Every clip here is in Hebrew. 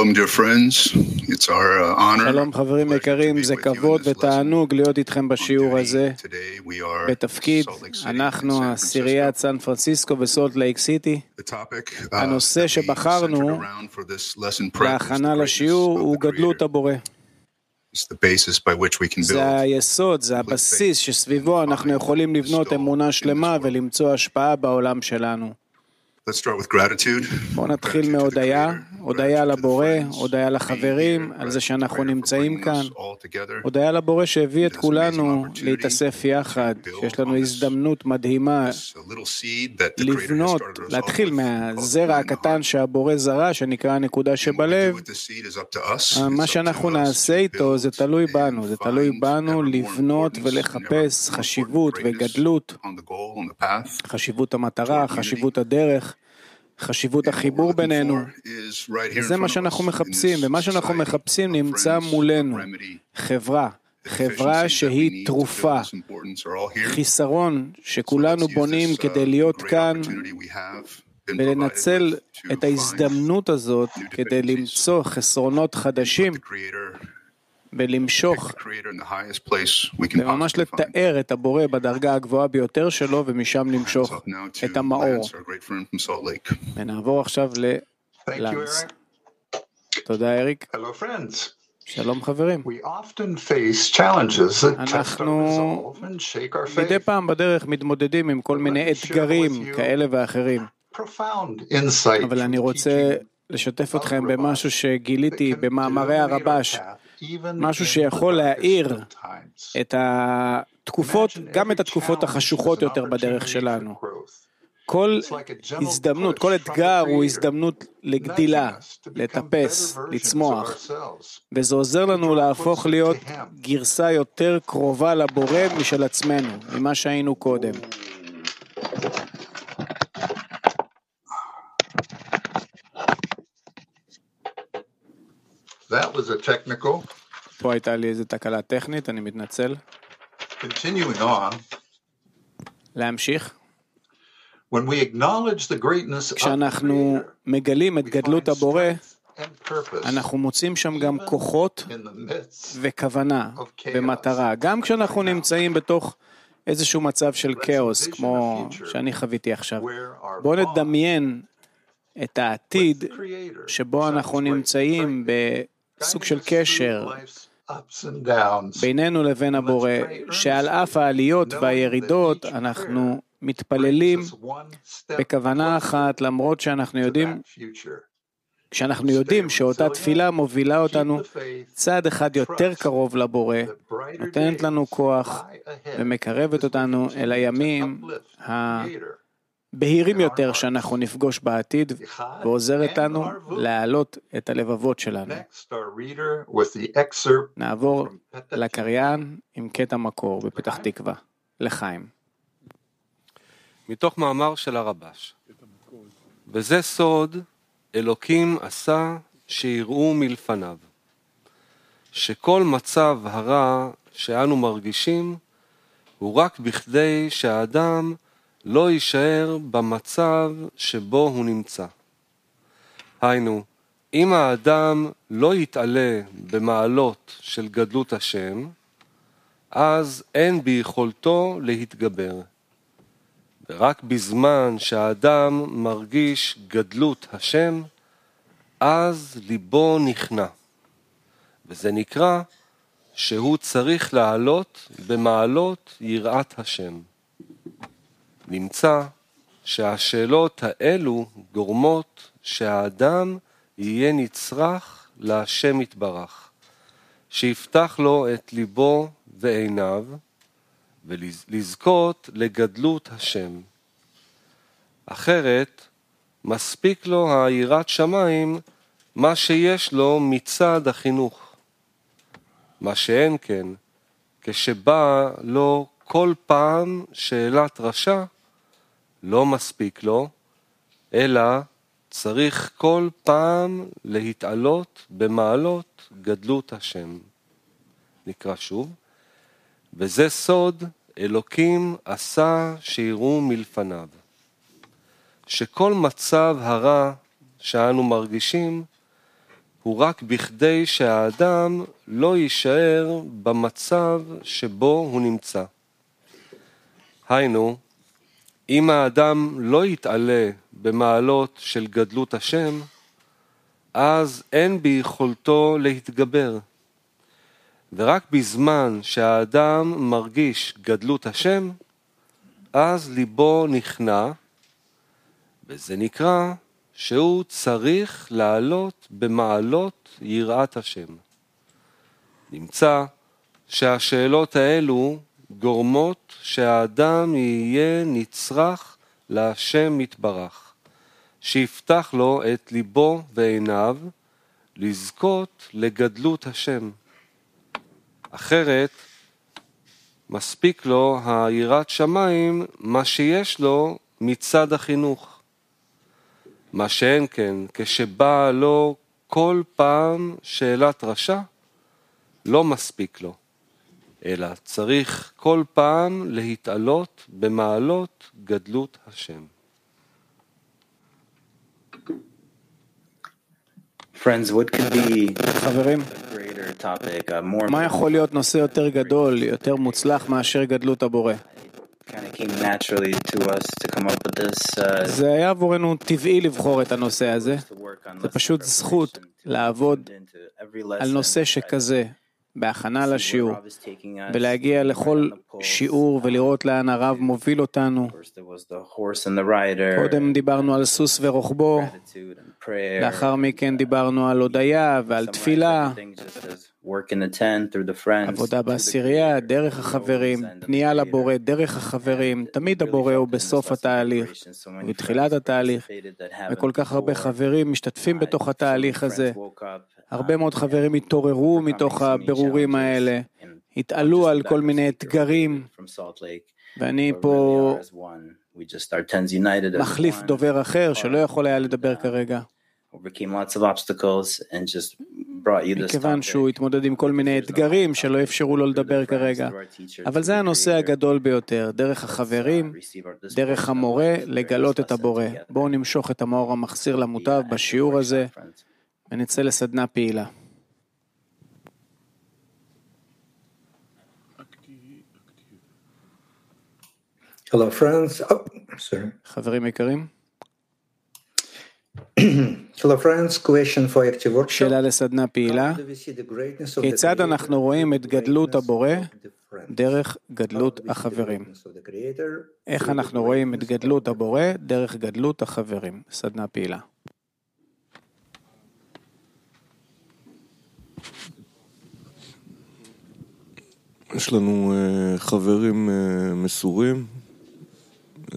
Shalom, dear friends. It's our uh, honor. שלום חברים יקרים, זה כבוד ותענוג להיות איתכם בשיעור הזה. Today we are בתפקיד, אנחנו San עשיריית Francisco. סן פרנסיסקו וסולט לייק סיטי. The topic, uh, הנושא שבחרנו להכנה the לשיעור הוא גדלות. הבורא. It's the basis by which we can זה. היסוד, זה הבסיס שסביבו אנחנו יכולים לבנות אמונה שלמה ולמצוא השפעה בעולם שלנו. בואו נתחיל מהודיה, הודיה לבורא, הודיה לחברים, על זה שאנחנו נמצאים כאן. הודיה לבורא שהביא את כולנו להתאסף יחד, שיש לנו הזדמנות מדהימה לבנות, להתחיל מהזרע הקטן שהבורא זרע, שנקרא הנקודה שבלב. מה שאנחנו נעשה איתו זה תלוי בנו, זה תלוי בנו לבנות ולחפש חשיבות וגדלות. חשיבות המטרה, חשיבות הדרך, חשיבות החיבור בינינו. וזה מה שאנחנו מחפשים, ומה שאנחנו. מחפשים נמצא מולנו. חברה, חברה שהיא תרופה. חיסרון שכולנו בונים uh, כדי להיות כאן ולנצל את ההזדמנות הזאת כדי. למצוא חסרונות חדשים ולמשוך וממש. לתאר את הבורא בדרגה הגבוהה ביותר שלו ומשם למשוך את המאור. ונעבור עכשיו Thank you, ללאנס. Eric. תודה אריק. Hello, friends. שלום חברים. We often face challenges that test our אנחנו resolve and shake our מדי faith. פעם בדרך מתמודדים עם כל מיני אתגרים כאלה ואחרים, אבל אני רוצה לשתף אתכם במשהו שגיליתי במאמרי הרבש, משהו שיכול להאיר. את התקופות, גם את התקופות החשוכות יותר בדרך שלנו. כל הזדמנות, כל אתגר הוא הזדמנות לגדילה, לטפס, לצמוח. וזה עוזר לנו להפוך להיות גרסה יותר קרובה לבורא משל עצמנו, ממה שהיינו קודם. That was a technical. פה הייתה לי איזו תקלה טכנית, אני מתנצל. Continuing on, להמשיך. when we acknowledge the greatness כשאנחנו מגלים את גדלות הבורא, אנחנו מוצאים שם גם כוחות in the midst וכוונה ומטרה, גם כשאנחנו נמצאים בתוך איזשהו מצב של כאוס, כמו שאני חוויתי עכשיו. בואו נדמיין את העתיד שבו אנחנו נמצאים right? Guiding של קשר. בינינו לבין הבורא, שעל אף העליות והירידות אנחנו מתפללים בכוונה אחת, למרות שאנחנו יודעים. כשאנחנו יודעים שאותה תפילה מובילה אותנו צעד אחד יותר קרוב לבורא, נותנת לנו כוח ומקרבת אותנו אל הימים ה-. בהירים יותר שאנחנו נפגוש בעתיד, ועוזרת לנו. להעלות את הלבבות שלנו. נעבור לקריין עם קטע מקור בפתח תקווה. לחיים. מתוך מאמר של הרבש. וזה סוד אלוקים עשה שיראו מלפניו. שכל מצב הרע שאנו מרגישים הוא רק בכדי שהאדם לא יישאר במצב שבו הוא נמצא. היינו, אם האדם לא יתעלה במעלות של גדלות השם, אז אין ביכולתו להתגבר. ורק בזמן שהאדם מרגיש גדלות השם, אז ליבו נכנע. וזה נקרא שהוא צריך לעלות במעלות יראת השם. נמצא שהשאלות האלו גורמות שהאדם יהיה נצרך להשם יתברך, שיפתח לו את ליבו ועיניו, ולזכות לגדלות השם. אחרת, מספיק לו היראת שמיים מה שיש לו מצד החינוך. מה שאין כן, כשבא לו כל פעם שאלת רשע, לא מספיק לו, אלא צריך כל פעם להתעלות במעלות גדלות השם. נקרא שוב. וזה סוד אלוקים עשה שיראו מלפניו. שכל מצב הרע שאנו מרגישים הוא רק בכדי שהאדם לא יישאר במצב שבו הוא נמצא. היינו, אם האדם לא יתעלה במעלות של גדלות השם, אז אין ביכולתו להתגבר. ורק בזמן שהאדם מרגיש גדלות השם, אז ליבו נכנע, וזה נקרא שהוא צריך לעלות במעלות יראת השם. נמצא שהשאלות האלו גורמות שהאדם יהיה נצרך להשם יתברך, שיפתח לו את ליבו ועיניו לזכות לגדלות השם. אחרת, מספיק לו היראת שמיים מה שיש לו מצד החינוך. מה שאין כן, כשבאה לו כל פעם שאלת רשע, לא מספיק לו, אלא צריך כל פעם להתעלות במעלות גדלות השם. Friends, what could be חברים, a greater topic, more מה יכול להיות נושא יותר גדול, יותר מוצלח מאשר גדלות הבורא? uh, זה היה עבורנו טבעי לבחור את הנושא הזה. זה פשוט זכות לעבוד על נושא שכזה, בהכנה לשיעור, ולהגיע לכל. שיעור ולראות לאן הרב מוביל אותנו. קודם דיברנו על סוס ורוחבו, לאחר מכן דיברנו על הודיה ועל תפילה, everything just as work in the tent through the friends, עבודה בעשירייה, דרך החברים, פנייה. לבורא, דרך החברים, תמיד הבורא הוא בסוף התהליך, ובתחילת התהליך, וכל כך הרבה חברים משתתפים בתוך התהליך הזה. הרבה מאוד חברים התעוררו מתוך הבירורים האלה, התעלו על כל מיני אתגרים, ואני פה מחליף דובר אחר שלא יכול היה לדבר כרגע, מכיוון שהוא התמודד עם כל מיני אתגרים שלא אפשרו לו לדבר כרגע. אבל זה הנושא הגדול ביותר, דרך החברים, דרך המורה, לגלות את הבורא. בואו נמשוך את המאור המחסיר למוטב בשיעור הזה, ונצא לסדנה פעילה. Hello, friends. Oh, sorry. חברים יקרים, Hello, friends. Question for active workshop. שאלה לסדנה פעילה, How do we see the greatness of the כיצד Creator אנחנו רואים את גדלות greatness הבורא of the friends? דרך How גדלות do we see the החברים? greatness of the Creator איך אנחנו רואים את greatness גדלות of the הבורא דרך גדלות החברים? סדנה פעילה. יש לנו אה, חברים אה, מסורים,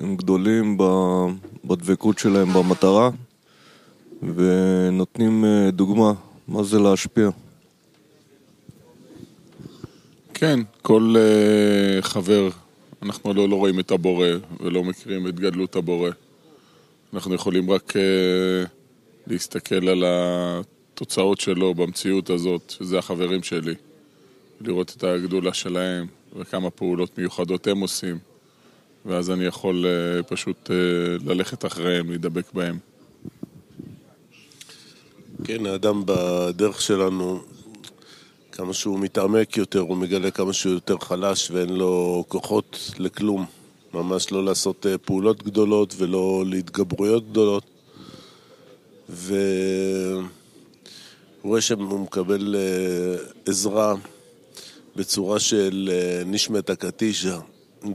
הם גדולים בדבקות שלהם במטרה ונותנים אה, דוגמה מה זה להשפיע. כן, כל uh, חבר, אנחנו לא, לא רואים את הבורא ולא מכירים את גדלות הבורא. אנחנו יכולים רק uh, להסתכל על התוצאות שלו במציאות הזאת, שזה החברים שלי. לראות את הגדולה שלהם וכמה פעולות מיוחדות הם עושים, ואז אני יכול uh, פשוט uh, ללכת אחריהם, להידבק בהם. כן, האדם בדרך שלנו, כמה שהוא מתעמק יותר, הוא מגלה כמה שהוא יותר חלש ואין לו כוחות לכלום. ממש לא לעשות אה, פעולות גדולות ולא להתגברויות גדולות. והוא רואה שהוא מקבל אה, עזרה בצורה של אה, נשמת הקטישה.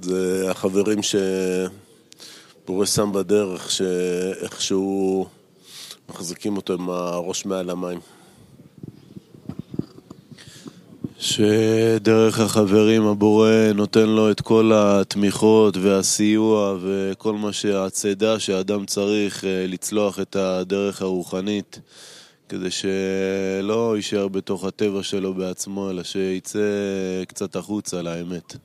זה החברים שבורא שם בדרך, שאיכשהו מחזיקים אותו עם הראש מעל המים. שדרך החברים הבורא נותן לו את כל התמיכות והסיוע וכל מה שהצידה שהאדם צריך אה, לצלוח את הדרך הרוחנית כדי שלא יישאר בתוך הטבע שלו בעצמו אלא שיצא קצת החוצה לאמת.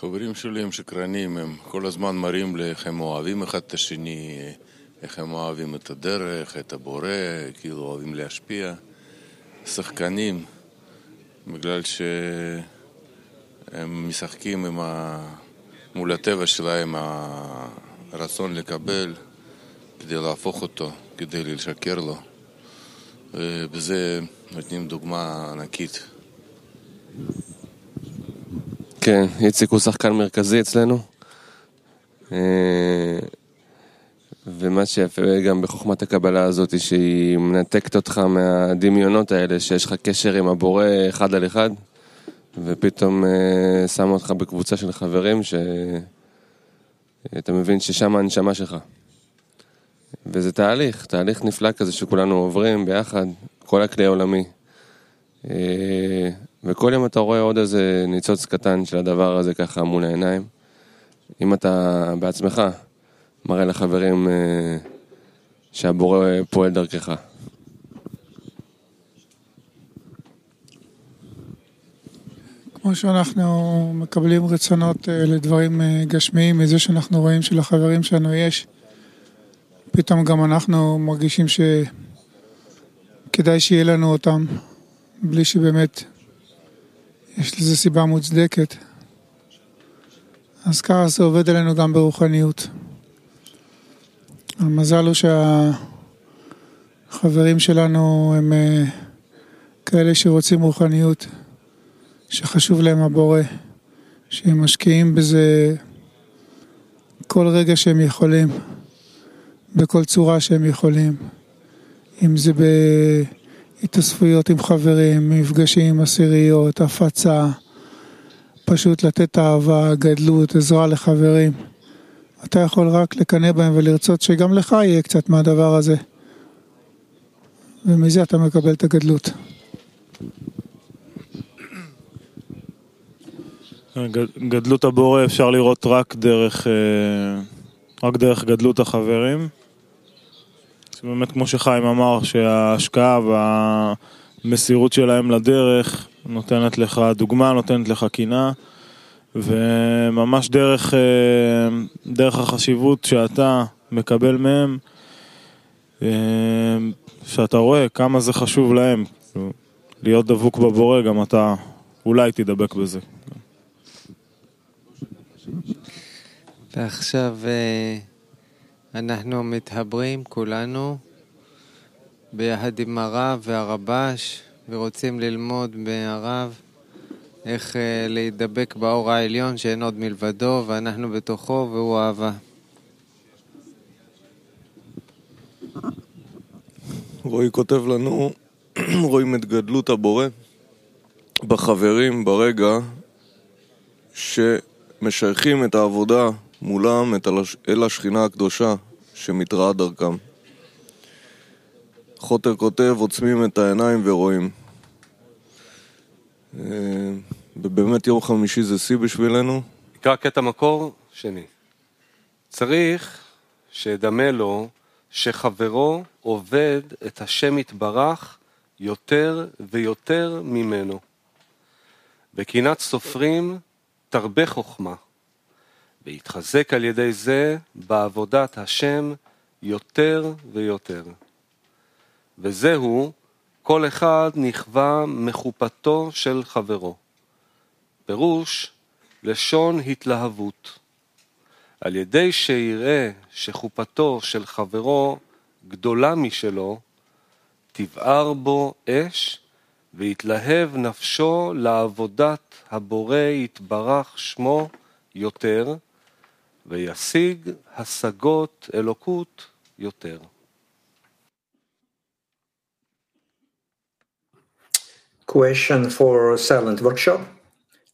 חברים שלי הם שקרנים, הם כל הזמן מראים לי איך הם אוהבים אחד את השני, איך הם אוהבים את הדרך, את הבורא, כאילו אוהבים להשפיע. שחקנים, בגלל שהם משחקים עם ה... מול הטבע שלהם, הרצון לקבל, כדי להפוך אותו, כדי לשקר לו. ובזה נותנים דוגמה ענקית. כן, איציק הוא שחקן מרכזי אצלנו. אה, ומה שיפה גם בחוכמת הקבלה הזאת, שהיא מנתקת אותך מהדמיונות האלה, שיש לך קשר עם הבורא אחד על אחד, ופתאום אה, שמה אותך בקבוצה של חברים, שאתה מבין ששם הנשמה שלך. וזה תהליך, תהליך נפלא כזה שכולנו עוברים ביחד, כל הכלי העולמי. וכל יום אתה רואה עוד איזה ניצוץ קטן של הדבר הזה ככה מול העיניים. אם אתה בעצמך מראה לחברים אה, שהבורא פועל דרכך. כמו שאנחנו מקבלים רצונות אה, לדברים אה, גשמיים מזה שאנחנו רואים שלחברים שלנו יש, פתאום גם אנחנו מרגישים שכדאי שיהיה לנו אותם, בלי שבאמת יש לזה סיבה מוצדקת. אז ככה זה עובד עלינו גם ברוחניות. המזל הוא שהחברים שלנו הם אה, כאלה שרוצים רוחניות, שחשוב להם הבורא, שהם משקיעים בזה כל רגע שהם יכולים, בכל צורה שהם יכולים, אם זה בהתאספויות עם חברים, מפגשים עם עשיריות, הפצה, פשוט לתת אהבה, גדלות, עזרה לחברים. אתה יכול רק לקנא בהם ולרצות שגם לך יהיה קצת מהדבר הזה. ומזה אתה מקבל את הגדלות. גדלות הבורא אפשר לראות רק דרך, רק דרך גדלות החברים. באמת כמו שחיים אמר, שההשקעה והמסירות שלהם לדרך נותנת לך דוגמה, נותנת לך קינה. וממש דרך, דרך החשיבות שאתה מקבל מהם, שאתה רואה כמה זה חשוב להם. להיות דבוק בבורא, גם אתה אולי תדבק בזה. ועכשיו אנחנו מתחברים כולנו ביחד עם הרב והרבש ורוצים ללמוד מהרב איך להידבק באור העליון שאין עוד מלבדו ואנחנו בתוכו והוא אהבה. רועי כותב לנו, רואים את גדלות הבורא בחברים ברגע שמשייכים את העבודה מולם אל השכינה הקדושה שמתראה דרכם. חוטר כותב, עוצמים את העיניים ורואים. ובאמת יום חמישי זה שיא בשבילנו. נקרא קטע מקור שני. צריך שידמה לו שחברו עובד את השם יתברך יותר ויותר ממנו. בקינת סופרים תרבה חוכמה, ויתחזק על ידי זה בעבודת השם יותר ויותר. וזהו כל אחד נכווה מחופתו של חברו. פירוש לשון התלהבות. על ידי שיראה שחופתו של חברו גדולה משלו, תבער בו אש ויתלהב נפשו לעבודת הבורא יתברך שמו יותר, וישיג השגות אלוקות יותר. Question for silent workshop.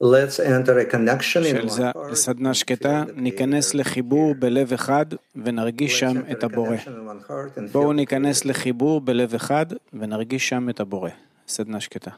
Let's enter a connection in one heart. סדנה שקטה, ניכנס לחיבור בלב אחד ונרגיש שם את הבורא. בואו ניכנס לחיבור בלב אחד ונרגיש שם את הבורא. סדנה שקטה.